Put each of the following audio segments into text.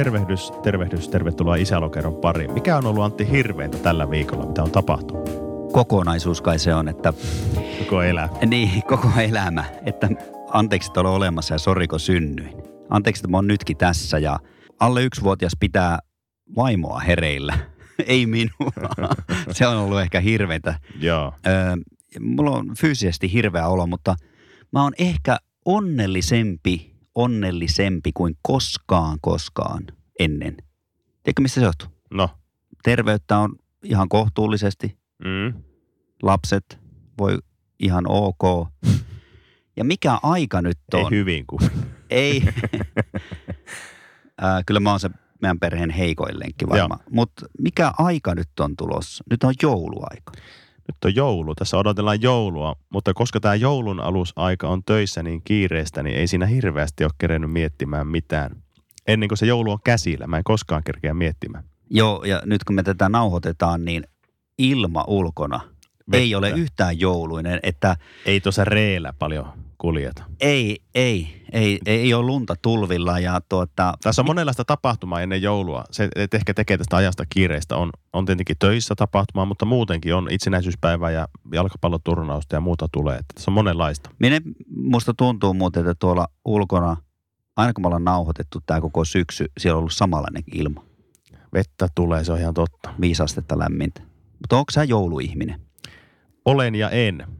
Tervehdys, tervehdys, tervetuloa Isälokeron pariin. Mikä on ollut Antti hirveintä tällä viikolla, mitä on tapahtunut? Kokonaisuus kai se on, että... Koko elämä. Niin, koko elämä. Että anteeksi, että olen olemassa ja soriko synnyin. Anteeksi, että mä oon nytkin tässä ja alle yksivuotias pitää vaimoa hereillä. Ei minua. se on ollut ehkä hirveitä. Joo. Öö, mulla on fyysisesti hirveä olo, mutta mä oon ehkä onnellisempi, onnellisempi kuin koskaan, koskaan ennen. Tiedätkö, mistä se johtuu? No. Terveyttä on ihan kohtuullisesti. Mm. Lapset voi ihan ok. Ja mikä aika nyt on? Ei hyvin kuin. Ei. äh, kyllä mä oon se meidän perheen heikoin lenkki varmaan. Mutta mikä aika nyt on tulossa? Nyt on jouluaika. Nyt on joulu. Tässä odotellaan joulua, mutta koska tämä joulun alusaika on töissä niin kiireistä, niin ei siinä hirveästi ole kerennyt miettimään mitään. Ennen kuin se joulu on käsillä, mä en koskaan kerkeä miettimään. Joo, ja nyt kun me tätä nauhoitetaan, niin ilma ulkona Vettä. ei ole yhtään jouluinen, että Ei tuossa reellä paljon kuljeta. ei, ei, ei, ei ole lunta tulvilla ja tuota, Tässä on monenlaista tapahtumaa ennen joulua. Se että ehkä tekee tästä ajasta kiireistä. On, on tietenkin töissä tapahtumaa, mutta muutenkin on itsenäisyyspäivä ja jalkapalloturnausta ja muuta tulee. Että tässä on monenlaista. Minne musta tuntuu muuten, että tuolla ulkona, aina kun me ollaan nauhoitettu tämä koko syksy, siellä on ollut samanlainen ilma. Vettä tulee, se on ihan totta. Viisi astetta lämmintä. Mutta onko sä jouluihminen? Olen ja en.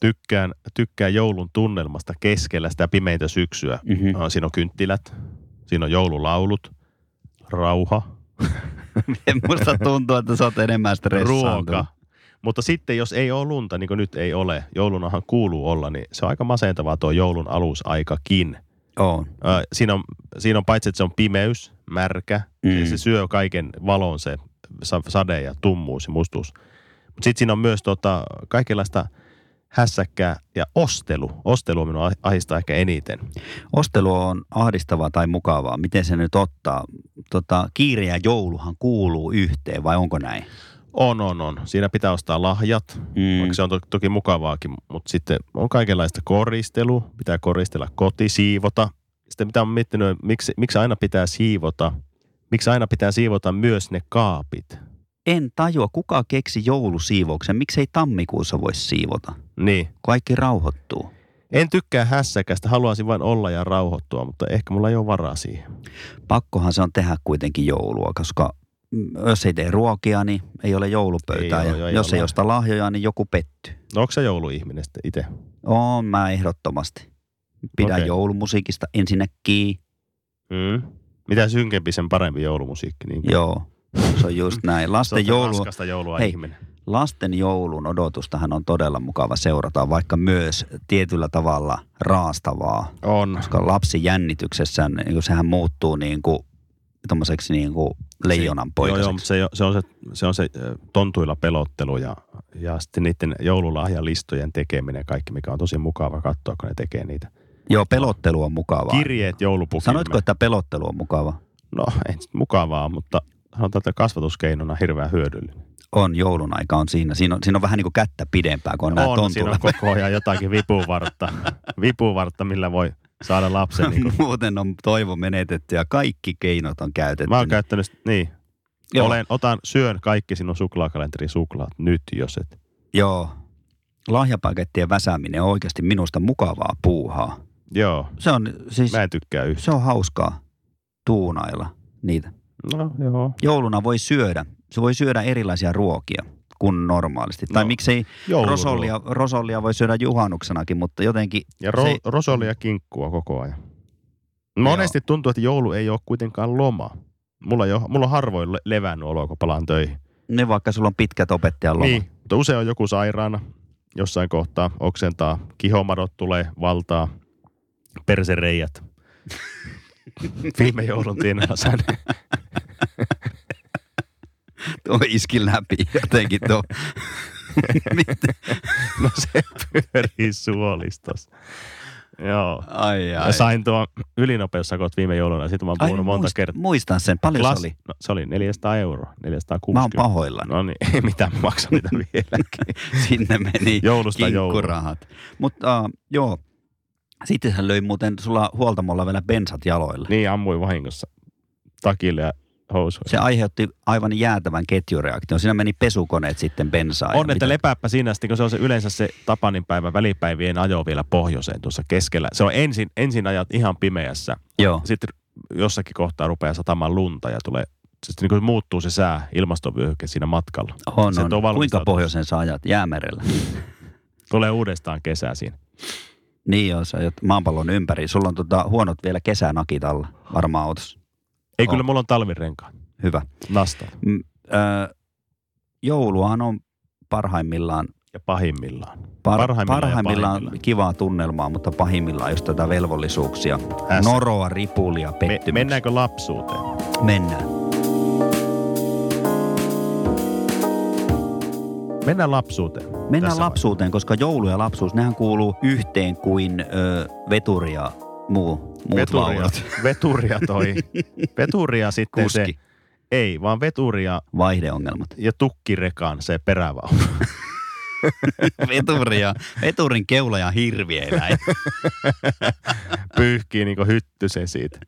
Tykkään, tykkään joulun tunnelmasta keskellä sitä pimeintä syksyä. Mm-hmm. Siinä on kynttilät, siinä on joululaulut, rauha, musta tuntuu, että sä oot enemmän ruoka. Mutta sitten jos ei ole lunta, niin kuin nyt ei ole, joulunahan kuuluu olla, niin se on aika masentavaa tuo joulun alusaikakin. On. Ö, siinä, on, siinä on paitsi, että se on pimeys, märkä, Mm. se syö kaiken valon se sa- sade ja tummuus ja mustus. Mutta sitten siinä on myös tota, kaikenlaista hässäkkää ja ostelu. Ostelu on minua ah- ahistaa ehkä eniten. Ostelu on ahdistavaa tai mukavaa. Miten se nyt ottaa? Tota, kiire ja jouluhan kuuluu yhteen, vai onko näin? On, on, on. Siinä pitää ostaa lahjat, Mm. vaikka se on to- toki mukavaakin, mutta sitten on kaikenlaista koristelu, pitää koristella koti, siivota. Sitten mitä on miettinyt, miksi, miksi aina pitää siivota, miksi aina pitää siivota myös ne kaapit. En tajua, kuka keksi joulusiivouksen. Miksei tammikuussa voisi siivota? Niin. Kaikki rauhoittuu. En tykkää hässäkästä, haluaisin vain olla ja rauhoittua, mutta ehkä mulla ei ole varaa siihen. Pakkohan se on tehdä kuitenkin joulua, koska mm, jos ei tee ruokia, niin ei ole joulupöytää. Ei ja joo, ei jos ei ole. osta lahjoja, niin joku pettyy. No onko se jouluihminen sitten itse? On mä ehdottomasti. Pidän Okei. joulumusiikista ensinnäkin. Mm. Mitä synkempi, sen parempi joulumusiikki. Niin Joo, se on just näin. Se Lasten, on joulu, joulua Hei. ihminen. Lasten joulun odotustahan on todella mukava seurata, vaikka myös tietyllä tavalla raastavaa. On. Koska lapsi jännityksessä, niin kuin sehän muuttuu niin kuin, tommoseksi niin kuin leijonan Joo, joo, mutta se, se, on se, se on se tontuilla pelottelu ja, ja sitten niiden joululahjalistojen tekeminen, kaikki mikä on tosi mukava katsoa, kun ne tekee niitä. Joo, pelottelu on mukavaa. Kirjeet joulupukille. Sanoitko, että pelottelu on mukava? No, ei mukavaa, mutta sanotaan, että kasvatuskeinona hirveän hyödyllinen. On, joulun aika on siinä. Siinä on, siinä on vähän niin kuin kättä pidempää, kun on, nämä on, siinä tontuilla. on koko ajan jotakin vipuvartta, vipuvartta, millä voi saada lapsen. Niin kuin. Muuten on toivo menetetty ja kaikki keinot on käytetty. Mä oon käyttänyt, niin, Joo. Olen, otan, syön kaikki sinun suklaakalenteri suklaat nyt, jos et. Joo. Lahjapakettien väsääminen on oikeasti minusta mukavaa puuhaa. Joo, Se on siis, mä en tykkää yhtään. se on hauskaa tuunailla niitä. No joo. Jouluna voi syödä, se voi syödä erilaisia ruokia kuin normaalisti. Tai No, miksei Jouluruoka. rosollia, rosollia voi syödä juhannuksenakin, mutta jotenkin Ja ro, se, rosolia kinkkua koko ajan. Monesti tuntuu, että joulu ei ole kuitenkaan loma. Mulla, ei ole, mulla on harvoin le- levännyt olo, kun palaan töihin. ne vaikka sulla on pitkät opettajan lomat. Niin, mutta usein on joku sairaana jossain kohtaa, oksentaa, kihomadot tulee, valtaa, persereijät. Viime joulun tienoilla sain Tuo iski läpi jotenkin tuo. No se pyörii suolistossa. Joo. ai ai. Ja sain tuon ylinopeussakot viime jouluna, siitä mä oon Ai, puhunut monta muist- kertaa. Muistan sen. Paljon Klas- se oli? No, se oli 400 euroa, 460. Mä oon pahoillani. No niin, ei mitään, mä maksan niitä vieläkin. Sinne meni Joulusta kinkkurahat. Mutta uh, joo, sitten hän löi muuten sulla huoltamolla vielä bensat jaloille. Niin ammuin vahingossa takille ja housuille. Se aiheutti aivan jäätävän ketjureaktion. Siinä meni pesukoneet sitten bensaan. ja On, että mitä- lepääpä siinä sitten, kun se on se yleensä se Tapanin päivän välipäivien ajo vielä pohjoiseen tuossa keskellä. Se on ensin, ensin ajat ihan pimeässä, Joo. sitten jossakin kohtaa rupeaa satamaan lunta ja tulee, sitten niin muuttuu se sää, ilmastovyöhyke siinä matkalla. On, Se on. tuo Kuinka pohjoisen sä ajat? Jäämerellä. Tulee uudestaan kesää siinä. Niin joo, sä ajat maapallon ympäri. Sulla on tota, huonot vielä kesänakit alla varmaan autossa. Ei, On. kyllä mulla on talvirenkaan. Hyvä. Nasta. Mm, ö, jouluhan on parhaimmillaan Ja pahimmillaan. Par- Parhaimmillaan ja parhaimmillaan pahimmillaan. kivaa tunnelmaa, mutta pahimmillaan just tätä velvollisuuksia. Äs- Noroa, ripulia, Me, pettymyksiä. mennäänkö lapsuuteen? Mennään. Mennään lapsuuteen. Mennään Tässä lapsuuteen, koska joulu ja lapsuus, nehän kuuluu yhteen kuin ö, veturi ja muu, muut Veturia, laulut. veturia toi. Veturia sitten Kuski. se, ei, vaan veturia Vaihdeongelmat. ja tukkirekan se perävaunu. Veturi ja, veturin keula ja hirvieläin. Pyyhkii niinku hyttysen siitä.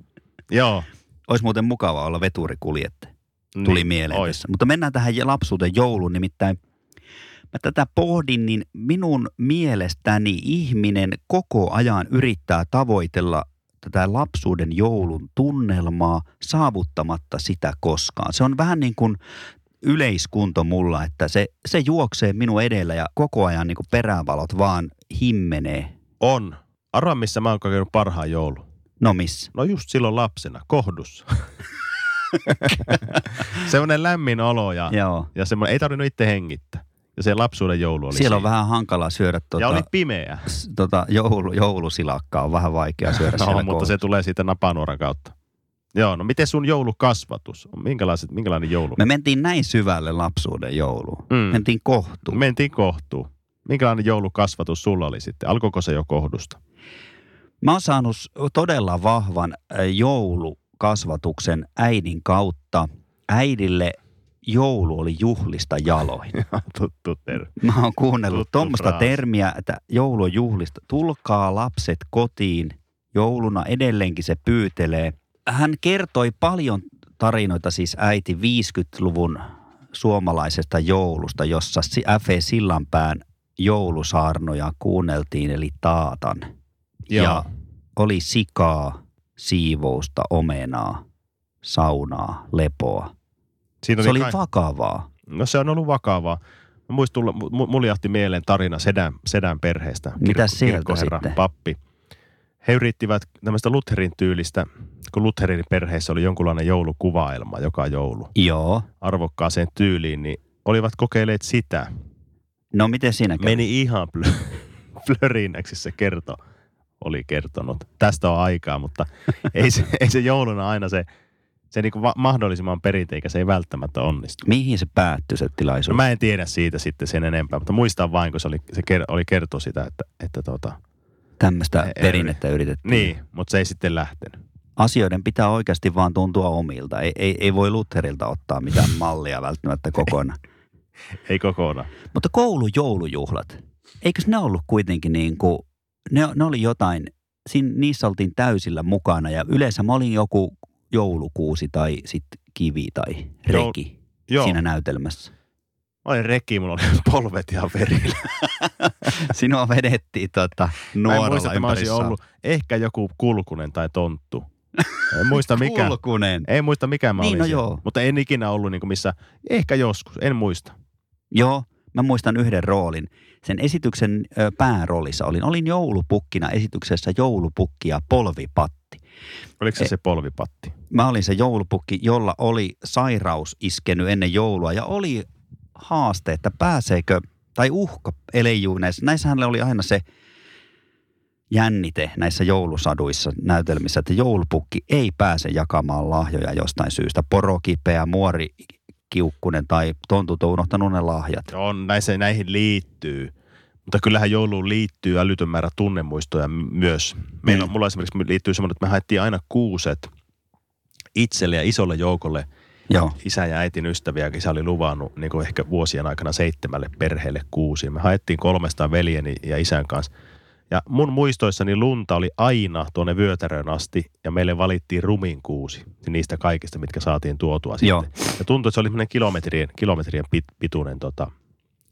Joo. Olisi muuten mukava olla veturikuljettaja. Tuli niin, mieleen ois. tässä. Mutta mennään tähän lapsuuteen jouluun, nimittäin mä tätä pohdin, niin minun mielestäni ihminen koko ajan yrittää tavoitella tätä lapsuuden joulun tunnelmaa saavuttamatta sitä koskaan. Se on vähän niin kuin yleiskunto mulla, että se, se juoksee minun edellä ja koko ajan niin kuin perävalot vaan himmenee. On. Arvaa, missä mä oon kokenut parhaan joulun. No missä? No just silloin lapsena, kohdussa. semmoinen lämmin olo ja, Joo. ja semmoinen, ei tarvinnut itse hengittää. Ja se lapsuuden joulu oli Siellä on siinä. vähän hankala syödä tuota, Ja oli pimeä. s- tota joulu, joulusilakkaa. On vähän vaikea syödä No, siellä mutta se tulee siitä napanuoran kautta. Joo, no miten sun joulukasvatus? Minkälaiset, minkälainen joulu? Me mentiin näin syvälle lapsuuden jouluun. Mm. Mentiin kohtuun. Mentiin kohtuun. Minkälainen joulukasvatus sulla oli sitten? Alkoiko se jo kohdusta? Mä oon saanut todella vahvan joulukasvatuksen äidin kautta. Äidille joulu oli juhlista jaloin. Tuttu terve. Mä oon kuunnellut Tuttu tuommoista termiä, että joulu on juhlista. Tulkaa lapset kotiin. Jouluna edelleenkin se pyytelee. Hän kertoi paljon tarinoita, siis äiti 50-luvun suomalaisesta joulusta, jossa F.E. Sillanpään joulusaarnoja kuunneltiin, eli taatan. Joo. Ja oli sikaa, siivousta, omenaa, saunaa, lepoa. Siinä Se oli kai- vakavaa. No se on ollut vakavaa. Mä muistin tulla, mu- mulle jahti mieleen tarina Sedän, Sedän perheestä. Mitäs sieltä kirkkoherra, sitten? pappi. He yrittivät tämmöistä Lutherin tyylistä, kun Lutherin perheessä oli jonkunlainen joulukuvaelma joka joulu Joo. arvokkaaseen tyyliin, niin olivat kokeilleet sitä. No miten siinä kävi? Meni ihan plö, plörinäksi se kerto oli kertonut. Tästä on aikaa, mutta ei se, ei se jouluna aina se, se niin va- mahdollisimman perinteikä, se ei välttämättä onnistu. Mihin se päättyi se tilaisuus? No mä en tiedä siitä sitten sen enempää, mutta muistan vain, kun se oli, se ker- oli kerto sitä, että, että tota, Tämmöistä perinnettä yritettiin. niin, mutta se ei sitten lähtenyt. Asioiden pitää oikeasti vaan tuntua omilta. Ei, ei, ei voi Lutherilta ottaa mitään mallia välttämättä kokonaan. Ei kokonaan. Mutta koulujoulujuhlat, eikös ne ollut kuitenkin niin kuin, ne, ne oli jotain, siinä, niissä oltiin täysillä mukana ja yleensä mä olin joku joulukuusi tai sitten kivi tai reki Joo, siinä näytelmässä. mä olin reki, mulla oli polvet ihan verillä. Sinua vedettiin tota, Mä en muista, että mä olisin ollut ehkä joku kulkunen tai tonttu. En muista mikä. Kulkunen. Ei muista mikä mä Niin, olin no siellä. joo. Mutta en ikinä ollut niin missä, ehkä joskus, en muista. Joo, mä muistan yhden roolin. Sen esityksen pääroolissa olin. Olin joulupukkina esityksessä joulupukki ja polvipatti. Oliko se E- se polvipatti? Mä olin se joulupukki, jolla oli sairaus iskenyt ennen joulua ja oli haaste, että pääseekö, tai uhka eleijuu näissä. Näissähän oli aina se jännite näissä joulusaduissa näytelmissä, että joulupukki ei pääse jakamaan lahjoja jostain syystä. Porokipeä, muori kiukkunen tai tontut on unohtanut ne lahjat. On, näissä, näihin liittyy. Mutta kyllähän jouluun liittyy älytön määrä tunnemuistoja myös. Meillä on, Mm. mulla esimerkiksi liittyy semmoinen, että me haettiin aina kuuset itselle ja isolle joukolle Joo. isä ja äitin ystäviä. Isä oli luvannut niin kuin ehkä vuosien aikana seitsemälle perheelle kuusi. Me haettiin kolmesta veljeni ja isän kanssa. Ja mun muistoissani lunta oli aina tuonne vyötärön asti ja meille valittiin rumin kuusi niistä kaikista, mitkä saatiin tuotua Joo. sitten. Ja tuntui, että se oli kilometrien, kilometrien pit, pituinen, tota,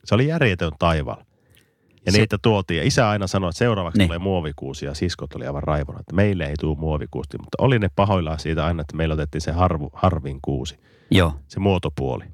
se oli järjetön taival. Ja Se- niitä tuotiin. Ja isä aina sanoi, että seuraavaksi Niin. tulee muovikuusi. Ja siskot oli aivan raivona, että meille ei tule muovikuusti. Mutta oli ne pahoillaan siitä aina, että meillä otettiin se harvu, harvin kuusi, Joo. se muotopuoli.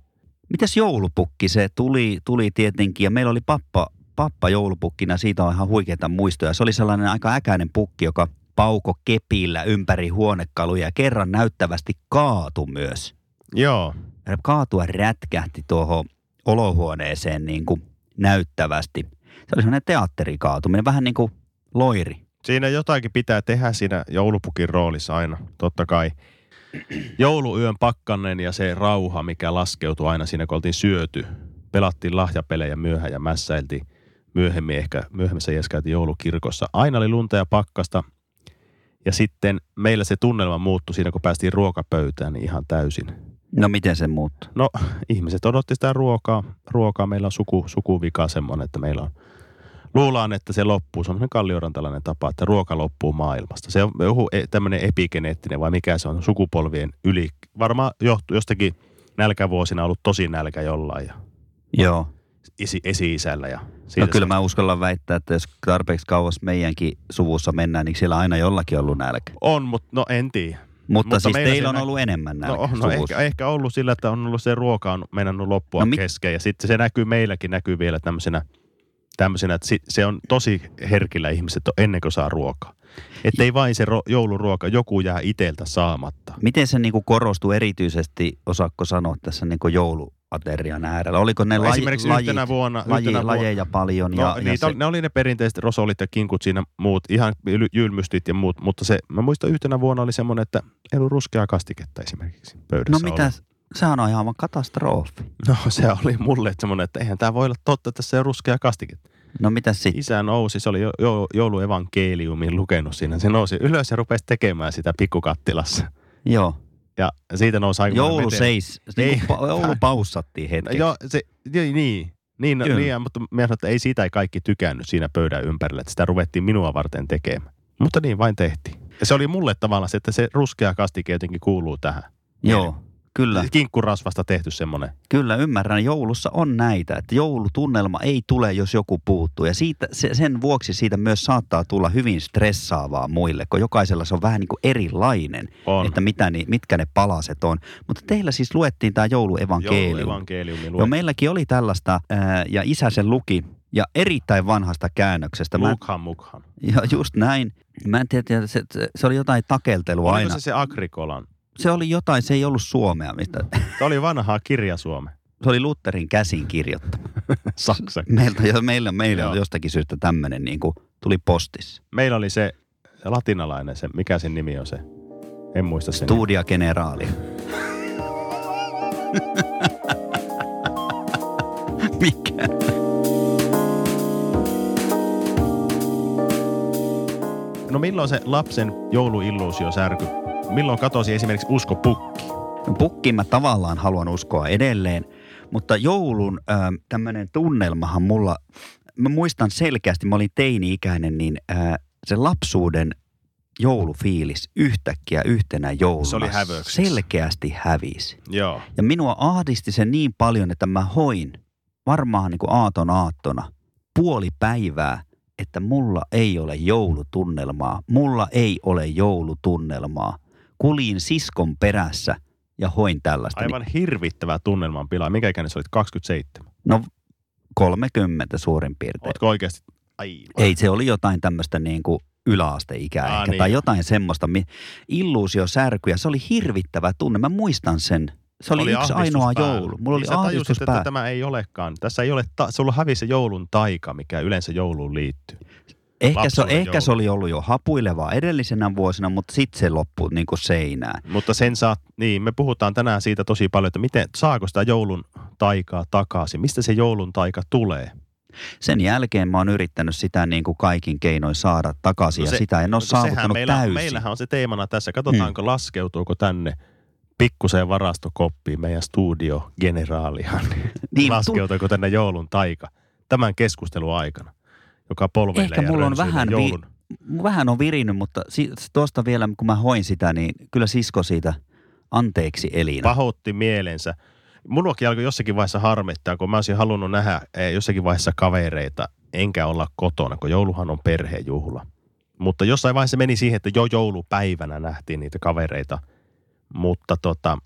Mitäs joulupukki? Se tuli, tuli tietenkin ja meillä oli pappa, pappa joulupukkina. Siitä on ihan huikeita muistoja. Se oli sellainen aika äkäinen pukki, joka pauko kepillä ympäri huonekaluja ja kerran näyttävästi kaatu myös. Joo, Kaatua rätkähti tuohon olohuoneeseen niin kuin näyttävästi. Se oli sellainen teatterikaatuminen, vähän niin kuin loiri. siinä jotakin pitää tehdä siinä joulupukin roolissa aina, totta kai. Jouluyön pakkanen ja se rauha, mikä laskeutui aina siinä, kun oltiin syöty. Pelattiin lahjapelejä myöhään ja mässäiltiin myöhemmin, ehkä myöhemmässä iässä käytiin joulukirkossa. Aina oli lunta ja pakkasta. Ja sitten meillä se tunnelma muuttui siinä, kun päästiin ruokapöytään niin ihan täysin. No miten se muuttuu? No, ihmiset odotti sitä ruokaa. Ruokaa meillä on suku, sukuvika semmoinen, että meillä on Luullaan, että se loppuu, semmoinen kalliorantalainen tapa, että ruoka loppuu maailmasta. Se on joku e- tämmöinen epigeneettinen vai mikä se on, sukupolvien yli. Varmaan johtuu jostakin nälkävuosina ollut tosi nälkä jollain ja Joo. isi, esi-isällä. Ja No kyllä se- mä uskallan väittää, että jos tarpeeksi kauas meidänkin suvussa mennään, niin siellä aina jollakin ollut nälkä. On, mutta no en tiedä. Mutta, Mutta siis teillä on ollut enemmän nälkä No, no ehkä, ehkä ollut sillä, että on ollut se ruoka on meinannut loppua No mi- kesken. Ja sitten se näkyy meilläkin, näkyy vielä tämmöisenä, tämmöisenä että se on tosi herkillä ihmiset on ennen kuin saa ruokaa. Että ei vain se ro- jouluruoka, joku jää iteltä saamatta. Miten se niin korostuu erityisesti, osaatko sanoa tässä niin jouluaterian äärellä? Oliko ne No, laji, esimerkiksi lajit, yhtenä vuonna, laji, yhtenä vuonna lajeja paljon? No, ja, ja ja niitä, se, ne oli ne perinteiset rosolit ja kinkut siinä muut, ihan yl- jylmystit ja muut, mutta se, mä muistan yhtenä vuonna oli semmoinen, että ei ollut ruskeaa kastiketta esimerkiksi no pöydässä mitä, ollut. sehän on ihan katastrofi. No se oli mulle semmoinen, että eihän tämä voi olla totta, että tässä ei ole ruskeaa kastiketta. No mitä sitten? Isä nousi, se oli jo, jo, jouluevankeliumin lukenut siinä. Se nousi ylös ja rupesi tekemään sitä pikkukattilassa. Joo. Ja siitä nousi aika Joulu seis, niin Ei. kuin pa- joulu paussattiin hetkeksi. Joo, se, niin. Niin, no, niin, mutta mä sanoin, että ei siitä ei kaikki tykännyt siinä pöydän ympärillä, että sitä ruvettiin minua varten tekemään. Mutta niin vain tehtiin. Ja se oli mulle tavallaan se, että se ruskea kastike jotenkin kuuluu tähän. Joo, kyllä. Kinkkurasvasta tehty semmoinen. Kyllä ymmärrän, joulussa on näitä, että joulutunnelma ei tule, jos joku puuttuu. Ja siitä, se, sen vuoksi siitä myös saattaa tulla hyvin stressaavaa muille, kun jokaisella se on vähän niin kuin erilainen, On. että mitä ni, mitkä ne palaset on. Mutta teillä siis luettiin tämä jouluevankeliumi. Jouluevankeliumi Joo, meilläkin oli tällaista, ää, ja isä sen luki, ja erittäin vanhasta käännöksestä. Mukhan, mukhan. ja just näin. Mä en tiedä, se, se, se oli jotain takeltelua Oliko aina. se se Agrikolan? Se oli jotain, se ei ollut suomea. Mistä, Se oli vanhaa kirja Suome. se oli Lutherin käsin kirjoittama. Saksa. Meiltä, jo- meillä, meillä on jostakin syystä tämmöinen niin kuin tuli postissa. Meillä oli se latinalainen, se, mikä sen nimi on se? En muista sen. Studia Generaali. Mikä? No milloin se lapsen jouluilluusio särky? Milloin katosi esimerkiksi usko pukki? Pukkiin mä tavallaan haluan uskoa edelleen, mutta joulun äh, tämmöinen tunnelmahan mulla, mä muistan selkeästi, mä olin teini-ikäinen, niin äh, se lapsuuden joulufiilis yhtäkkiä yhtenä jouluna Se oli selkeästi hävisi. Joo. Ja minua ahdisti se niin paljon, että mä hoin varmaan niin kuin aaton aattona puoli päivää, että mulla ei ole joulutunnelmaa. Mulla ei ole joulutunnelmaa. Kuljin siskon perässä ja hoin tällaista. Aivan hirvittävä tunnelman pilaa. Mikä ikäinen sä olit? 27. No 30 suurin piirtein. Ootko oikeasti? Aivan. Ei, se oli jotain tämmöistä niin kuin yläasteikää Aa, ehkä, niin. tai jotain semmoista illuusiosärkyä. Se oli hirvittävä tunne. Mä muistan sen. Se oli, yksi ahdistus ainoa joulu. Mulla oli niin tajusit, ahdistus että päällä. tämä ei olekaan. Tässä ei ole, ta- sulla hävisi se joulun taika, mikä yleensä jouluun liittyy. Ehkä, se, ehkä se oli ollut jo hapuilevaa edellisenä vuosina, mutta sitten se loppui niin kuin seinään. Mutta sen saa, niin me puhutaan tänään siitä tosi paljon, että miten, saako sitä joulun taikaa takaisin, mistä se joulun taika tulee. Sen jälkeen mä oon yrittänyt sitä niin kuin kaikin keinoin saada takaisin No ja se- sitä en ole no saavuttanut meillä, täysin. Meillähän on se teemana tässä, katsotaanko mm. laskeutuuko tänne pikkuseen varastokoppiin meidän studiogeneraaliaan. Niin, laskeutuuko tänne joulun taika tämän keskustelun aikana, joka polveilee Ehkä mulla on vähän vi- joulun. Vähän on virinnyt, mutta si- tuosta vielä, kun mä hoin sitä, niin kyllä sisko siitä anteeksi Elina. pahoitti mielensä. Mullakin alkoi jossakin vaiheessa harmittaa, kun mä olisin halunnut nähdä eh, jossakin vaiheessa kavereita, enkä olla kotona, kun jouluhan on perhejuhla. Mutta jossain vaiheessa meni siihen, että jo joulupäivänä nähtiin niitä kavereita. Mutta tota,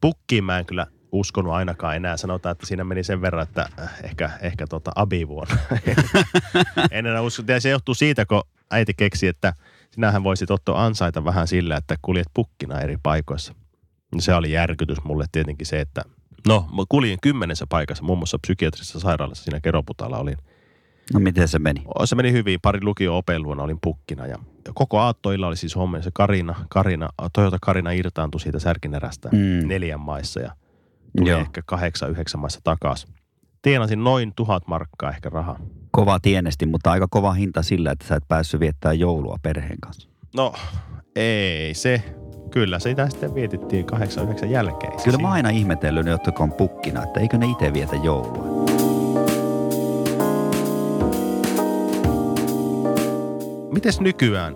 pukkiin mä en kyllä uskonut ainakaan enää. Sanotaan, että siinä meni sen verran, että äh, ehkä, ehkä tota abivuonna. en enää usko. Ja se johtuu siitä, kun äiti keksi, että sinähän voisit ottaa ansaita vähän sillä, että kuljet pukkina eri paikoissa. Se oli järkytys mulle tietenkin se, että no mä kuljin kymmenessä paikassa, muun muassa psykiatrisessa sairaalassa siinä Keroputalla olin. No miten se meni? Se meni hyvin, pari lukio opeluona olin pukkina ja, koko aattoilla oli siis hommia. Se Karina, Karina, Toyota Karina irtaantui siitä särkinerästä mm. neljän maissa ja tuli Joo. ehkä kahdeksan, yhdeksän maissa takaisin. Tienasin noin tuhat markkaa ehkä rahaa. Kova tienesti, mutta aika kova hinta sillä, että sä et päässyt viettää joulua perheen kanssa. No ei se, kyllä sitä sitten vietittiin kahdeksan, yhdeksän jälkeen. Kyllä mä aina ihmetellyt ne, jotka on pukkina, että eikö ne itse vietä joulua. Mites nykyään?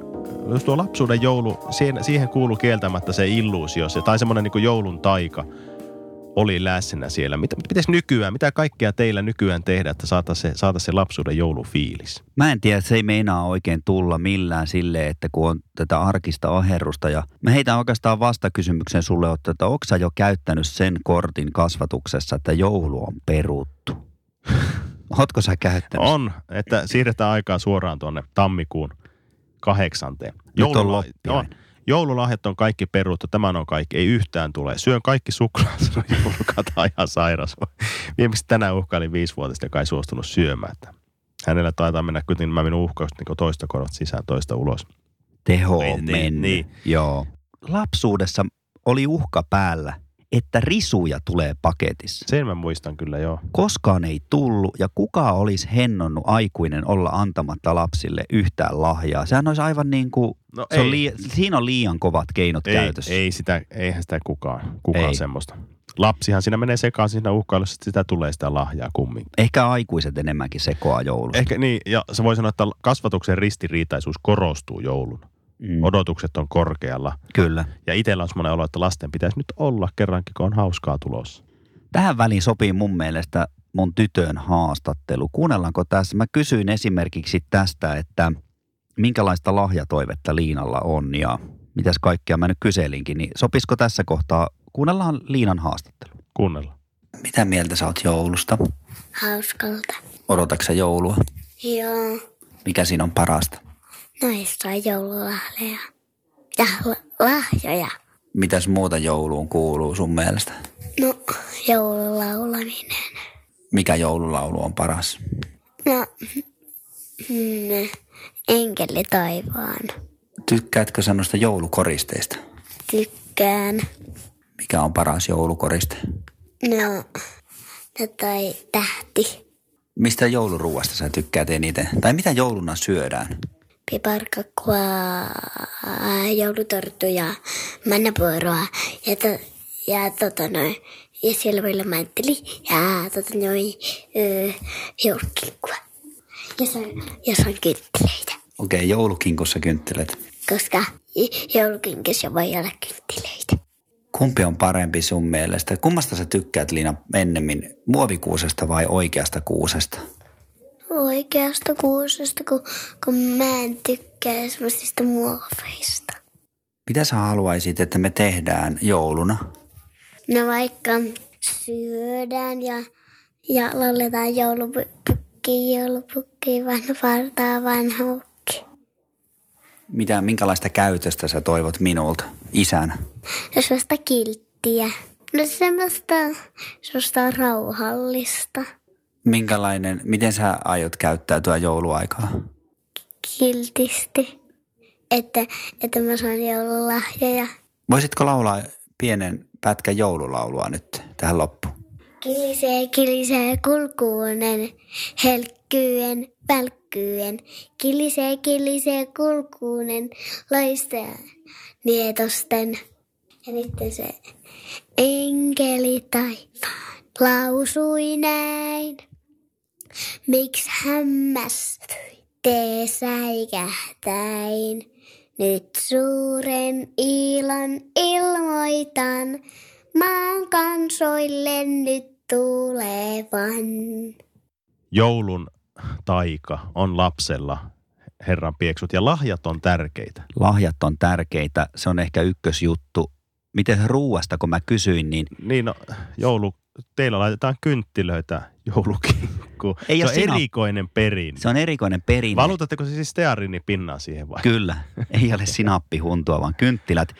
Jos tuo lapsuuden joulu, siihen, siihen kuuluu kieltämättä se illuusio, se, tai semmoinen niin joulun taika oli läsnä siellä. Mitä, mites nykyään, mitä kaikkea teillä nykyään tehdä, että saataisiin se, saatais se lapsuuden joulufiilis? Mä en tiedä, se ei meinaa oikein tulla millään sille, että kun on tätä arkista aherrusta. Ja mä heitän oikeastaan vastakysymyksen sulle, että että onko sä jo käyttänyt sen kortin kasvatuksessa, että joulu on peruttu? Ootko sä käyttänyt? On, että siirretään aikaa suoraan tuonne tammikuun kahdeksanteen. Nyt on Joulula- loppiainen. on, joululahjat on kaikki peruttu, tämän on kaikki, ei yhtään tule. Syön kaikki suklaat, joulukata ihan sairas. Viimeksi tänään uhkailin viisivuotista, joka ei suostunut syömään. Hänellä taitaa mennä kuitenkin nämä minun uhkaukset niin toista korvat sisään, toista ulos. Teho Niin, on niin, mennyt. niin. Joo. Lapsuudessa oli uhka päällä, että risuja tulee paketissa. Sen mä muistan kyllä joo. Koskaan ei tullut ja kuka olisi hennonnut aikuinen olla antamatta lapsille yhtään lahjaa. Sehän olisi aivan niin kuin, No se on ei. lii, siinä on liian kovat keinot Ei, käytössä. ei sitä, eihän sitä kukaan, kukaan Ei. semmoista. Lapsihan siinä menee sekaan siinä uhkailussa, että sitä tulee sitä lahjaa kumminkin. Ehkä aikuiset enemmänkin sekoaa joulusta. Ehkä niin, ja se voi sanoa, että kasvatuksen ristiriitaisuus korostuu joulun. Mm, Odotukset on korkealla. Kyllä. Ja itsellä on semmoinen olo, että lasten pitäisi nyt olla kerrankin, kun on hauskaa tulossa. Tähän väliin sopii mun mielestä mun tytön haastattelu. Kuunnellaanko tässä? Mä kysyin esimerkiksi tästä, että minkälaista lahjatoivetta Liinalla on ja mitäs kaikkea mä nyt kyselinkin. Niin sopisiko tässä kohtaa? Kuunnellaan Liinan haastattelu. Kuunnella. Mitä mieltä sä oot joulusta? hauskalta. Odotatko joulua? Joo, Mikä siinä on parasta? Noissa on joululahjoja. Ja la- lahjoja. Mitäs muuta jouluun kuuluu sun mielestä? No, joululaulaminen. Mikä joululaulu on paras? No, mm, enkeli taivaan. Tykkäätkö sä noista joulukoristeista? Tykkään. Mikä on paras joulukoriste? No, no toi tähti. Mistä jouluruuasta sä tykkäät eniten? Tai mitä jouluna syödään? Piparkakkua, joulutorttu ja mannapuoroa. Ja, to, ja tota noin. Ja siellä mantteli ja tota noin öö, joulukinkkua. Ja se on, ja kynttilöitä. Okei, okay, joulukinkussa kynttilät. Koska joulukinkissä voi olla kynttilöitä. Kumpi on parempi sun mielestä? Kummasta sä tykkäät Liina ennemmin, muovikuusesta vai oikeasta kuusesta? Oikeasta kuusesta, kun, kun mä en tykkää semmoisista muoveista. Mitä sä haluaisit, että me tehdään jouluna? No vaikka syödään ja, ja lauletaan joulupukki, joulupukki, vanha vartaa, vanha ukki. Mitä, minkälaista käytöstä sä toivot minulta, isänä? Ja semmoista kilttiä. No semmoista, semmoista rauhallista. Minkälainen, miten sä aiot käyttäytyä jouluaikaa? kiltisti, että, että mä saan joululahjoja. Voisitko laulaa pienen pätkän joululaulua nyt tähän loppuun? Kilisee, kilisee kulkuunen, helkkyen, välkkyen. Kilisee, kilisee kulkuunen, loistaa nietosten. Ja nyt se enkeli taivaan lausui näin. Miksi hämmästyi te säikähtäin? Nyt suuren ilon ilmoitan maan kansoille nyt tulevan. Joulun taika on lapsella Herran pieksut ja lahjat on tärkeitä. Lahjat on tärkeitä, se on ehkä ykkösjuttu. Miten ruuasta, kun mä kysyin, niin Niin no, joulu, teillä laitetaan kynttilöitä joulukinkkuun. Ei se on sinä- erikoinen perinne. se on erikoinen perinne. Valutatteko se siis steariinipinnaa siihen vai? Kyllä, ei ole sinappihuntua, vaan kynttilät.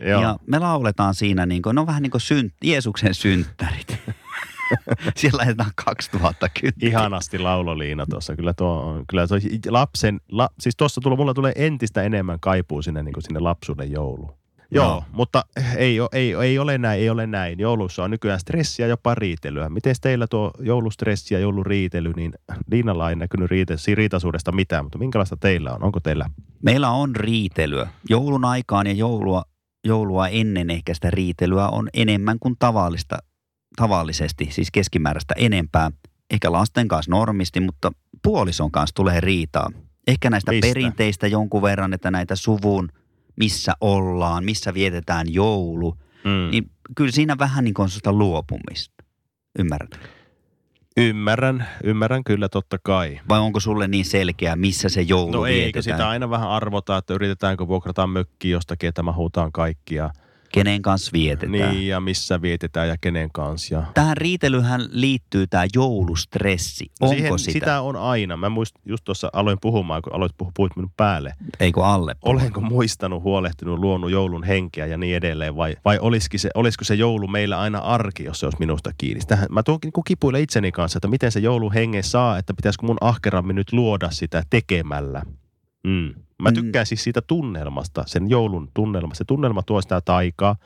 Joo. Ja me lauletaan siinä, niin kuin, no vähän niin kuin synt, Jeesuksen synttärit. Siellä laitetaan 2000 kynttilää. Ihanasti lauloliina tuossa. Kyllä tuo on, kyllä tuo lapsen, la, siis tuossa tulo, mulla tulee entistä enemmän kaipuu sinne, niin kuin sinne lapsuuden jouluun. Joo, Joo. mutta ei, ei, ei, ole näin, ei ole näin. Joulussa on nykyään stressiä, jopa riitelyä. Miten teillä tuo joulustressi ja jouluriitely, niin Liinalla ei näkynyt riite, riitaisuudesta mitään, mutta minkälaista teillä on? Onko teillä? Meillä on riitelyä. Joulun aikaan ja joulua, joulua ennen ehkä sitä riitelyä on enemmän kuin tavallista, tavallisesti, siis keskimääräistä enempää. Ehkä lasten kanssa normisti, mutta puolison kanssa tulee riitaa. Ehkä näistä Mistä? perinteistä jonkun verran, että näitä suvun, missä ollaan, missä vietetään joulu, Mm. niin kyllä siinä vähän niin kuin on sitä luopumista. Ymmärrät? Ymmärrän, ymmärrän kyllä totta kai. Vai onko sulle niin selkeä, missä se joulu No eikö vietetään? sitä aina vähän arvota, että yritetäänkö vuokrata mökki jostakin, että mahutaan kaikkia. Kenen kanssa vietetään? Niin, ja missä vietetään ja kenen kanssa. Ja... Tähän riitelyhän liittyy tämä joulustressi. No Onko siihen, sitä? sitä? on aina. Mä muist, just tuossa aloin puhumaan, kun aloit puhua, puhuit minun päälle. Eikö alle? Olenko muistanut, huolehtinut, luonut joulun henkeä ja niin edelleen, vai, vai olisiko, se, olisiko se joulu meillä aina arki, jos se olisi minusta kiinni? Tähän, mä tuon niin kipuille itseni kanssa, että miten se joulun hengen saa, että pitäisikö mun ahkerammin nyt luoda sitä tekemällä. Mm. Mä Mm. tykkään siis siitä tunnelmasta, sen joulun tunnelma. Se tunnelma tuo sitä taikaa,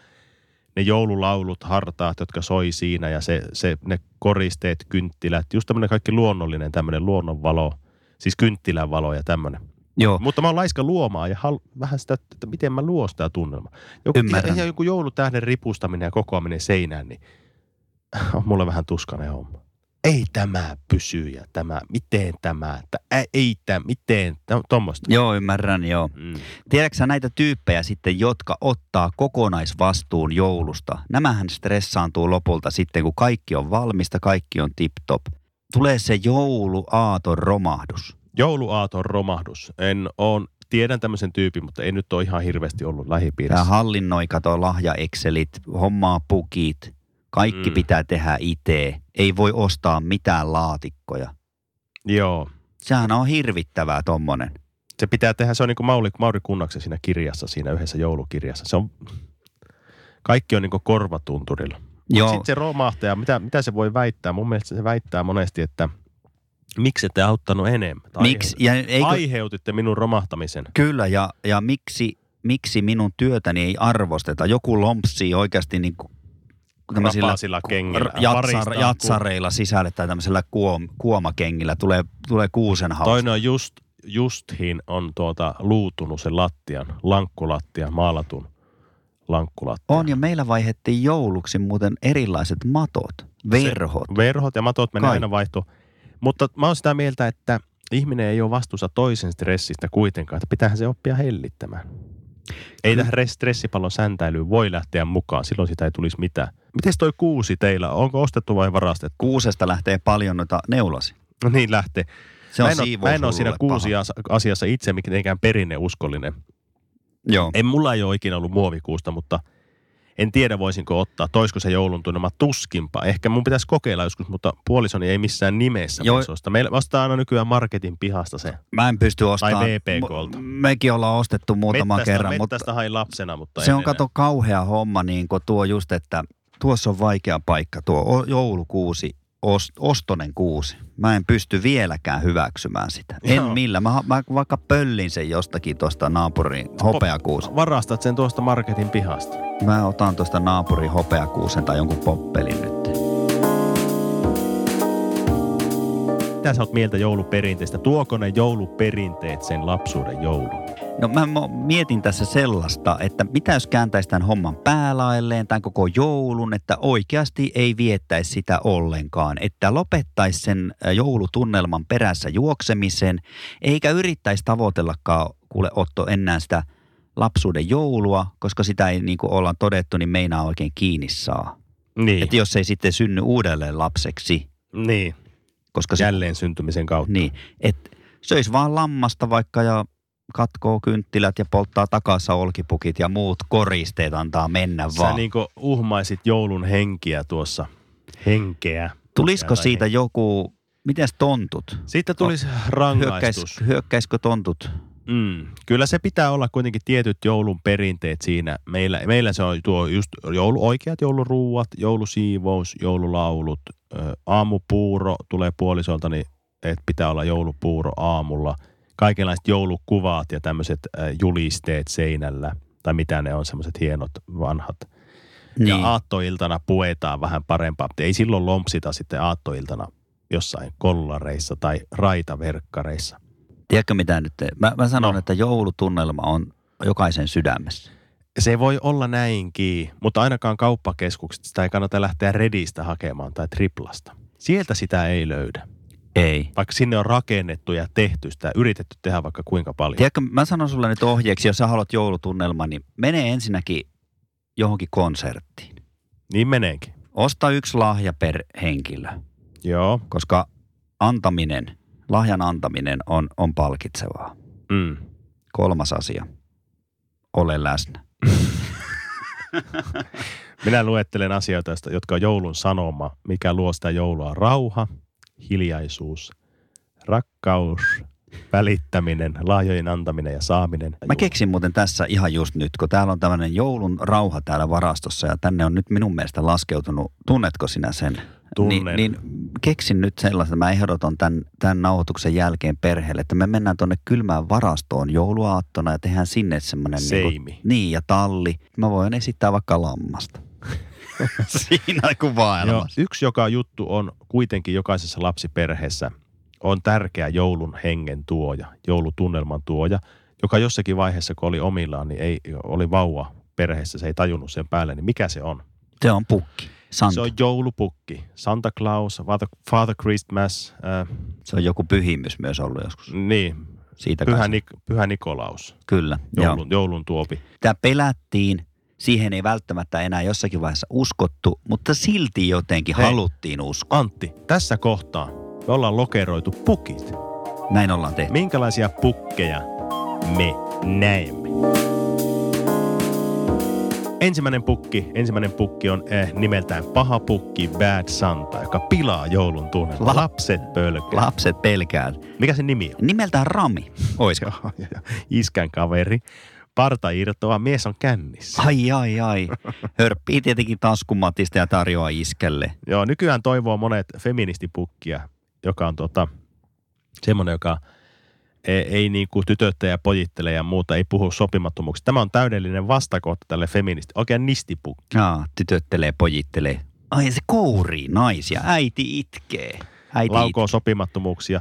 ne joululaulut, hartaat, jotka soi siinä ja se, se, ne koristeet, kynttilät, just tämmöinen kaikki luonnollinen tämmöinen luonnonvalo, siis kynttilän valo ja tämmöinen. Joo, Mutta mä oon laiska luomaan ja hal, vähän sitä, että miten mä luon sitä tunnelmaa. Joku, Ymmärrän. ihan joku joulutähden ripustaminen ja kokoaminen seinään, niin on mulle vähän tuskainen homma. Ei tämä pysy ja tämä, miten tämä, että ä, ei tämä, miten, to- tommoista. joo ymmärrän, joo. Mm. Tiedätkö sä näitä tyyppejä sitten, jotka ottaa kokonaisvastuun joulusta? Nämähän stressaantuu lopulta sitten, kun kaikki on valmista, kaikki on tip-top. Tulee se jouluaaton romahdus. Jouluaaton romahdus. En on, tiedän tämmöisen tyypin, mutta ei nyt ole ihan hirveästi ollut Tämä lähipiirissä. hallinnoi, kato lahja-excelit, hommaa pukit, kaikki Mm. pitää tehdä itse. Ei voi ostaa mitään laatikkoja. Joo. Sehän on hirvittävää tommonen. Se pitää tehdä, se on niin kuin Mauri, Mauri Kunnaksen siinä kirjassa, siinä yhdessä joulukirjassa. Se on, kaikki on niin kuin korvatunturilla. Joo. Sitten se romahtaa ja mitä, mitä se voi väittää? Mun mielestä se väittää monesti, että miksi ette auttanut enemmän? Tai Miksi? Ja eikö, Aiheutitte minun romahtamisen. Kyllä, ja, ja miksi, miksi minun työtäni ei arvosteta? Joku lompsii oikeasti niin kuin tämmöisillä kengillä. jatsar, jatsareilla sisälle tai tämmöisellä kuom, kuomakengillä tulee, tulee kuusen hausta. Toinen on just, justhin on tuota luutunut sen lattian, lankkulattian, maalatun lankkulattian. On, ja meillä vaihettiin jouluksi muuten erilaiset matot, verhot. Se, verhot ja matot menee Kaikki. aina vaihto. Mutta mä oon sitä mieltä, että ihminen ei ole vastuussa toisen stressistä kuitenkaan, että pitäähän se oppia hellittämään. Ei tähän res- stressipallon säntäilyyn voi lähteä mukaan, silloin sitä ei tulisi mitään. Miten toi kuusi teillä, onko ostettu vai varastettu? Kuusesta lähtee paljon noita neulasi. No niin lähtee. Se mä on en, ole, mä en ole siinä kuusi asiassa itse mitenkään perinneuskollinen. Joo. En mulla ei ole ikinä ollut muovikuusta, mutta en tiedä voisinko ottaa. Toisko se joulun tunnelma tuskinpa. Ehkä mun pitäisi kokeilla joskus, mutta puolisoni ei missään nimessä Joo. ostaa. Meillä vastaa aina nykyään marketin pihasta se. Mä en pysty ostamaan. VPKlta. M- Mekin ollaan ostettu muutaman mettästä, kerran, mutta mettästä hain lapsena, mutta se en on kato kauhea homma, niin kuin tuo just, että tuossa on vaikea paikka, tuo joulukuusi. Ost, ostonen kuusi. Mä en pysty vieläkään hyväksymään sitä. En Joo. millä. Mä, mä vaikka pöllin sen jostakin tuosta naapurin hopeakuusi. Varastat sen tuosta marketin pihasta. Mä otan tuosta naapurin hopeakuusen tai jonkun poppelin nyt. Mitä sä oot mieltä jouluperinteistä? Tuoko ne jouluperinteet sen lapsuuden joulun? No mä mietin tässä sellaista, että mitä jos kääntäisi tämän homman päälailleen, tämän koko joulun, että oikeasti ei viettäisi sitä ollenkaan. Että lopettaisi sen joulutunnelman perässä juoksemisen, eikä yrittäisi tavoitellakaan, kuule Otto, enää sitä lapsuuden joulua, koska sitä ei, niin kuin ollaan todettu, niin meinaa oikein kiinni saa. Niin. Että jos ei sitten synny uudelleen lapseksi, niin. koska se Jälleen syntymisen kautta. Niin, että söisi vaan lammasta vaikka ja katkoo kynttilät ja polttaa takassa olkipukit ja muut koristeet antaa mennä Sä vaan. niin uhmaisit joulun henkiä tuossa. Henkeä. Tulisiko siitä henkeä. joku, mites tontut? Siitä tulisi Hyökkäis, rangaistus. hyökkäisikö tontut? Mm. Kyllä se pitää olla kuitenkin tietyt joulun perinteet siinä. Meillä, meillä se on tuo just joulu, oikeat jouluruuat, joulusiivous, joululaulut, aamupuuro tulee puolisolta, niin että pitää olla joulupuuro aamulla. Kaikenlaiset joulukuvat ja tämmöiset ö, julisteet seinällä, tai mitä ne on, semmoiset hienot vanhat. Niin. Ja aattoiltana puetaan vähän parempaa. Ei silloin lompsita sitten aattoiltana jossain kollareissa tai raitaverkkareissa. Tiedätkö mitä nyt? Mä, mä sanon, No. että joulutunnelma on jokaisen sydämessä. Se voi olla näinkin, mutta ainakaan kauppakeskukset sitä ei kannata lähteä redistä hakemaan tai triplasta. Sieltä sitä ei löydä. Ei. Vaikka sinne on rakennettu ja tehty sitä, yritetty tehdä vaikka kuinka paljon. Tiedätkö, mä sanon sulle nyt ohjeeksi, jos sä haluat joulutunnelman, niin mene ensinnäkin johonkin konserttiin. Niin meneekin. Osta yksi lahja per henkilö. Joo. koska antaminen, lahjan antaminen on, on palkitsevaa. Mm. Kolmas asia, ole läsnä. Minä luettelen asioita, jotka on joulun sanoma, mikä luo sitä joulua. Rauha, hiljaisuus, rakkaus, välittäminen, lahjojen antaminen ja saaminen. Mä keksin muuten tässä ihan just nyt, kun täällä on tämmöinen joulun rauha täällä varastossa ja tänne on nyt minun mielestä laskeutunut, tunnetko sinä sen? Tunnen. Niin, niin keksin nyt sellaista, mä ehdotan tämän, tämän nauhoituksen jälkeen perheelle, että me mennään tuonne kylmään varastoon jouluaattona ja tehdään sinne semmoinen Seimi. Niin, niin, ja talli. Mä voin esittää vaikka lammasta. Siinä kuvailmassa. Joo, yksi joka juttu on kuitenkin jokaisessa lapsiperheessä on tärkeä joulun hengen tuoja, joulutunnelman tuoja, joka jossakin vaiheessa, kun oli omillaan, niin ei, oli vauva perheessä, se ei tajunnut sen päälle, niin mikä se on? Se on pukki. Santa. Se on joulupukki. Santa Claus, Father, Father Christmas, äh, Se on joku pyhimys myös ollut joskus. niin, Siitä Pyhä. Nik- Pyhä Nikolaus, Kyllä. Joo. joulun, joulun tuopi. Tämä pelättiin. Siihen ei välttämättä enää jossakin vaiheessa uskottu, mutta silti jotenkin Hei. haluttiin uskoa. Antti, tässä kohtaa me ollaan lokeroitu pukit. Näin ollaan tehty. Minkälaisia pukkeja me näemme? Ensimmäinen pukki, ensimmäinen pukki on eh, nimeltään paha pukki Bad Santa, joka pilaa joulun. La- Lapset pölkää. Lapset pelkää. Mikä se nimi on? Nimeltään Rami. Oisko? Iskän kaveri. Parta irtoaa, mies on kännissä. Ai, ai, ai. Hörppii tietenkin taskumatista ja tarjoaa iskelle. Joo, nykyään toivoo monet feministipukkia, joka on tota, semmoinen, joka ei, ei niin kuin tytöttä ja pojittele ja muuta, ei puhu sopimattomuuksista. Tämä on täydellinen vastakohta tälle feministi, oikein nistipukki. Aa, tytöttelee, pojittelee. Ai se kourii naisia. Äiti itkee. Äiti Laukoo sopimattomuuksia,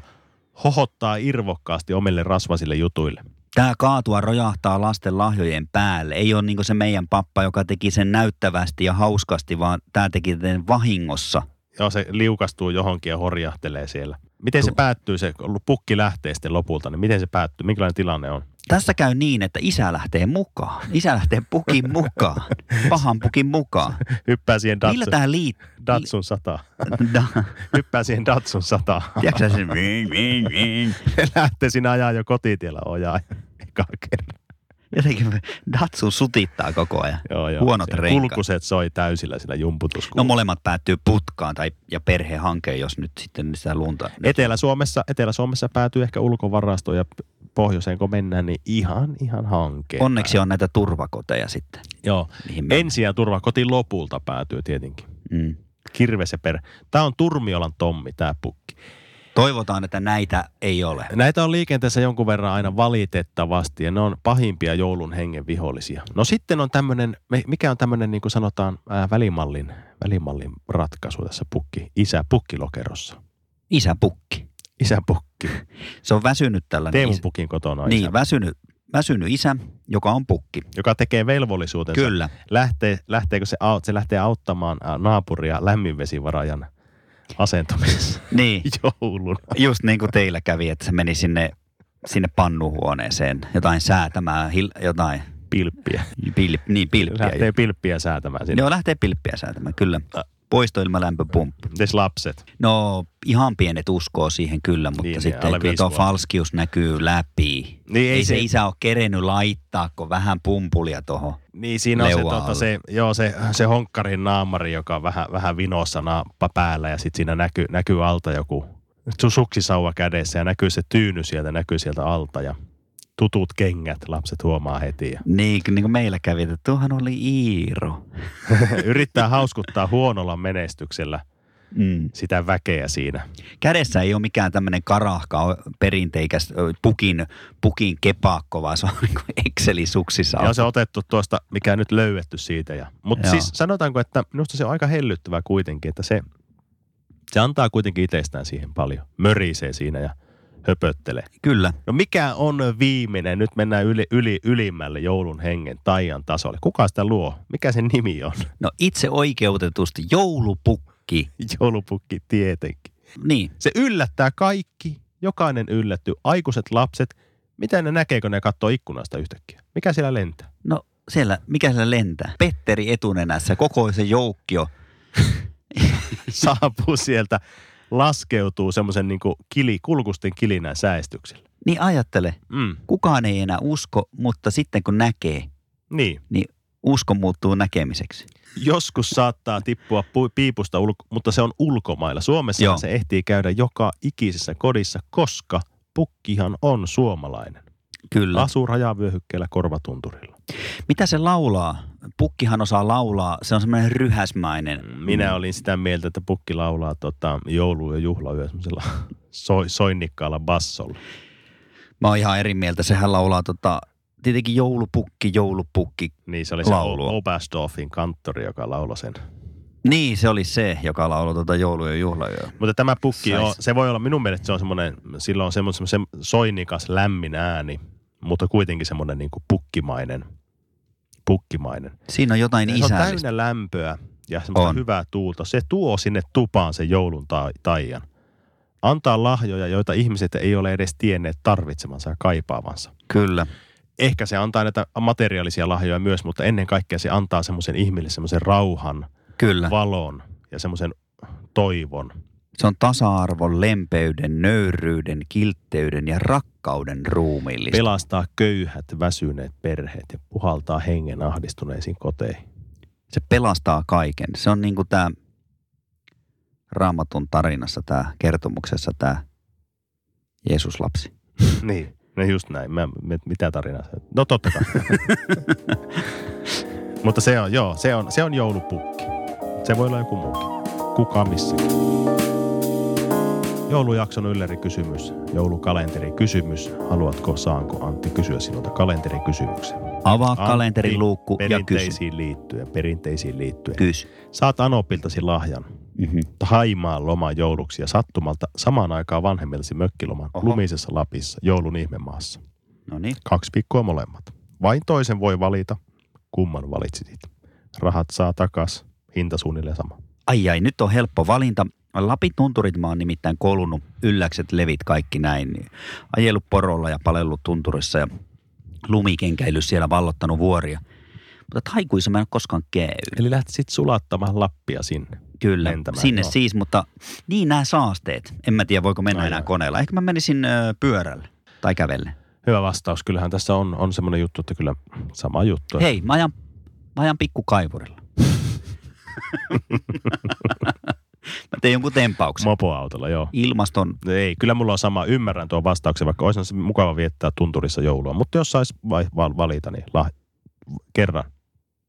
hohottaa irvokkaasti omille rasvasille jutuille. Tämä kaatua rojahtaa lasten lahjojen päälle. Ei ole niin se meidän pappa, joka teki sen näyttävästi ja hauskasti, vaan tämä teki sen vahingossa. Joo, se liukastuu johonkin ja horjahtelee siellä. Miten se päättyy, se pukki lähtee sitten lopulta, niin miten se päättyy, minkälainen tilanne on? Tässä käy niin, että isä lähtee mukaan. Isä lähtee pukin mukaan. Pahan pukin mukaan. Hyppää siihen Millä Datsun, tämä liittyy? Datsun sataa. Da- Hyppää siihen Datsun sataa. Tiedätkö ving. Lähtee sinä ajaa jo kotitiellä ojaa eka kerran. Jotenkin Datsun sutittaa koko ajan. Joo, joo. Huonot renkaat. Kulkuset soi täysillä siinä jumputuskuulla. No molemmat päättyy putkaan tai, ja perhehankeen, jos nyt sitten sitä lunta. Etelä-Suomessa, Etelä-Suomessa päätyy ehkä ulkovarastoon ja pohjoiseen kun mennään, niin ihan, ihan hankeen. Onneksi on näitä turvakoteja sitten. Joo. Ensi ja turva kotiin lopulta päätyy tietenkin. Mm. Kirves ja per. Tämä on Turmiolan Tommi, tämä pukki. Toivotaan, että näitä ei ole. Näitä on liikenteessä jonkun verran aina valitettavasti ja ne on pahimpia joulun hengen vihollisia. No sitten on tämmöinen, mikä on tämmöinen niin kuin sanotaan ää, välimallin, välimallin ratkaisu tässä pukki, isä pukkilokerossa. Isä pukki. Isä pukki. Se on väsynyt tällainen. Teemun isä. pukin kotona on Niin, isä, väsynyt, väsynyt isä, joka on pukki. joka tekee velvollisuutensa. Kyllä. Lähtee, lähteekö se, se lähtee auttamaan naapuria lämminvesivarajan asentumisessa Niin, joulun. just niin kuin teillä kävi, että se meni sinne, sinne pannuhuoneeseen jotain säätämään, hil, jotain Pilppiä. pil, niin, pilppiä. Lähtee pilppiä säätämään sinne. Joo, lähtee pilppiä säätämään, kyllä. Poistoilmalämpöpumppu. Mites lapset? No, ihan pienet uskoo siihen kyllä, mutta Niin, niin, sitten kyllä tuo falskius näkyy läpi. Niin ei ei se se- isä ole kerennyt laittaa, kun vähän pumpulia tuohon. Niin siinä on se, tota, se, joo, se, se honkkarin naamari, joka on vähän, vähän vinossa naappa päällä ja sitten siinä näkyy, näkyy alta joku su- suksisauva kädessä ja näkyy se tyyny sieltä, näkyy sieltä alta ja tutut kengät lapset huomaa heti. Ja Niin, niin kuin meillä kävi, että tuohan oli Iiro. yrittää hauskuttaa huonolla menestyksellä Mm. sitä väkeä siinä. Kädessä ei ole mikään tämmöinen karahka, perinteikäs pukin, pukin kepakko, vaan se on niin kuin Exceli-suksissa. Ja on se otettu tuosta, mikä nyt löydetty siitä. Ja, mutta Joo. siis sanotaanko, että minusta se on aika hellyttävää kuitenkin, että se, se antaa kuitenkin itsestään siihen paljon. Mörisee siinä ja höpöttelee. Kyllä. No mikä on viimeinen? Nyt mennään yli, yli, ylimmälle joulun hengen taian tasolle. Kuka sitä luo? Mikä sen nimi on? No itse oikeutetusti joulupukki. Joulupukki tietenkin. Niin, Se yllättää kaikki. Jokainen yllättyy. Aikuiset lapset. Mitä ne näkee, kun ne katsoo ikkunasta yhtäkkiä? Mikä siellä lentää? no siellä, mikä siellä lentää? Petteri etunenässä, koko se joukkio. Saapuu sieltä, laskeutuu semmoisen niin kili, kulkusten kilinän säestyksellä. Niin ajattele, Mm, kukaan ei enää usko, mutta sitten kun näkee, niin. niin usko muuttuu näkemiseksi. Joskus saattaa tippua pu- piipusta, ulko- mutta se on ulkomailla. Suomessa Joo. se ehtii käydä joka ikisessä kodissa, koska pukkihan on suomalainen. Kyllä. Asuu rajavyöhykkeellä korvatunturilla. Mitä se laulaa? Pukkihan osaa laulaa, se on semmoinen ryhäsmäinen. Minä olin sitä mieltä, että pukki laulaa tota, joulu- ja juhlayö semmoisella so- soinnikkaalla bassolla. Mä oon ihan eri mieltä, sehän laulaa tota, tietenkin joulupukki, joulupukki. Niin se oli se Laulua. Oberstdorfin kanttori, joka lauloi sen. Niin, se oli se, joka lauloi tota joulu- ja juhlajaa. Mutta tämä pukki, on, se voi olla minun mielestä se on semmoinen, sillä on semmoinen, semmoinen soinnikas, lämmin ääni, mutta kuitenkin semmoinen niin kuin pukkimainen. Pukkimainen. Siinä on jotain Se on isällistä. täynnä lämpöä ja semmoista On. hyvää tuulta. Se tuo sinne tupaan sen joulun ta- taian. Antaa lahjoja, joita ihmiset ei ole edes tienneet tarvitsemansa ja kaipaavansa. Kyllä. Ehkä se antaa näitä materiaalisia lahjoja myös, mutta ennen kaikkea se antaa semmoisen ihmille semmoisen rauhan, Kyllä. valon ja semmoisen toivon. Se on tasa-arvon, lempeyden, nöyryyden, kiltteyden ja rakkauden ruumiillista. Pelastaa köyhät, väsyneet perheet ja puhaltaa hengen ahdistuneisiin koteihin. se pelastaa kaiken. Se on niin kuin tämä Raamatun tarinassa, tämä kertomuksessa tämä Jeesuslapsi. niin, no just näin. Mä, mitä tarinaa se? No totta kai. Mutta se on, joo, se on, se on joulupukki. Se voi olla joku muukin. Kuka missäkin. Joulujakson ylläri kysymys, joulukalenteri kysymys. Haluatko, saanko Antti kysyä sinulta kalenterikysymyksen? Avaa Antti, kalenterin luukku ja kysy. Perinteisiin liittyen, perinteisiin liittyen. Kysy. Saat Anopiltasi lahjan. Mm-hmm. Haimaan loma jouluksi ja sattumalta samaan aikaan vanhemmillasi mökkiloman Oho. lumisessa Lapissa joulun ihmemaassa. No niin. Kaksi viikkoa molemmat. Vain toisen voi valita, kumman valitsit. Rahat saa takas, hinta suunnilleen sama. Ai ai, nyt on helppo valinta. Lapin tunturit mä oon nimittäin kolunut, ylläkset, levit, kaikki näin. Ajellut porolla ja palellut tunturissa ja lumikenkäily siellä vallottanut vuoria. Mutta taikuissa mä en ole koskaan käynyt. Eli lähtisit sulattamaan Lappia sinne. Kyllä, lentämään, sinne joo. siis, mutta niin nämä saasteet. En mä tiedä, voiko mennä Ai enää koneella. Ehkä mä menisin ö, pyörällä tai kävellen. Hyvä vastaus. Kyllähän tässä on, on semmoinen juttu, että kyllä sama juttu. Hei, mä ajan, mä ajan pikkukaivurilla. mä tein jonkun tempauksen. Mopoautolla, joo. Ilmaston, Ei, kyllä mulla on sama. Ymmärrän tuon vastauksen, vaikka olisi se mukava viettää tunturissa joulua. Mutta jos saisi vai, val, valita, niin lah, kerran.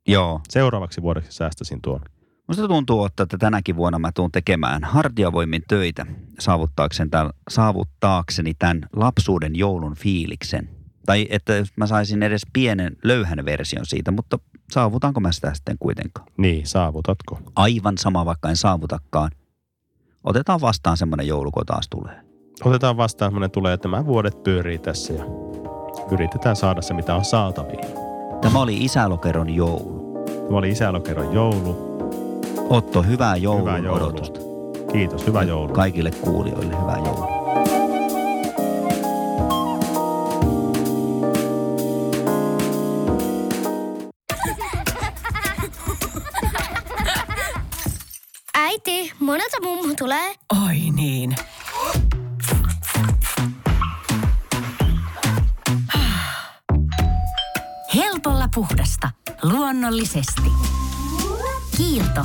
joo. Seuraavaksi vuodeksi säästäisin tuon. Musta tuntuu, että tänäkin vuonna mä tuun tekemään hartiavoimin töitä saavuttaakseni tämän, saavuttaakseni tämän lapsuuden joulun fiiliksen. Tai että jos mä saisin edes pienen löyhän version siitä, mutta saavutanko mä sitä sitten kuitenkaan? Niin, saavutatko? Aivan sama, vaikka en saavutakaan. Otetaan vastaan semmoinen joulu, kun taas tulee. Otetaan vastaan semmoinen tulee, että nämä vuodet pyörii tässä ja yritetään saada se, mitä on saatavilla. Tämä oli Isälokeron joulu. Tämä oli Isälokeron joulu. Otto, hyvää joulun Hyvää joulua. odotusta. Kiitos, hyvää joulua. Kaikille kuulijoille hyvää joulua. Äiti, monelta mummu tulee? Oi niin. Helpolla puhdasta. Luonnollisesti. Kiilto.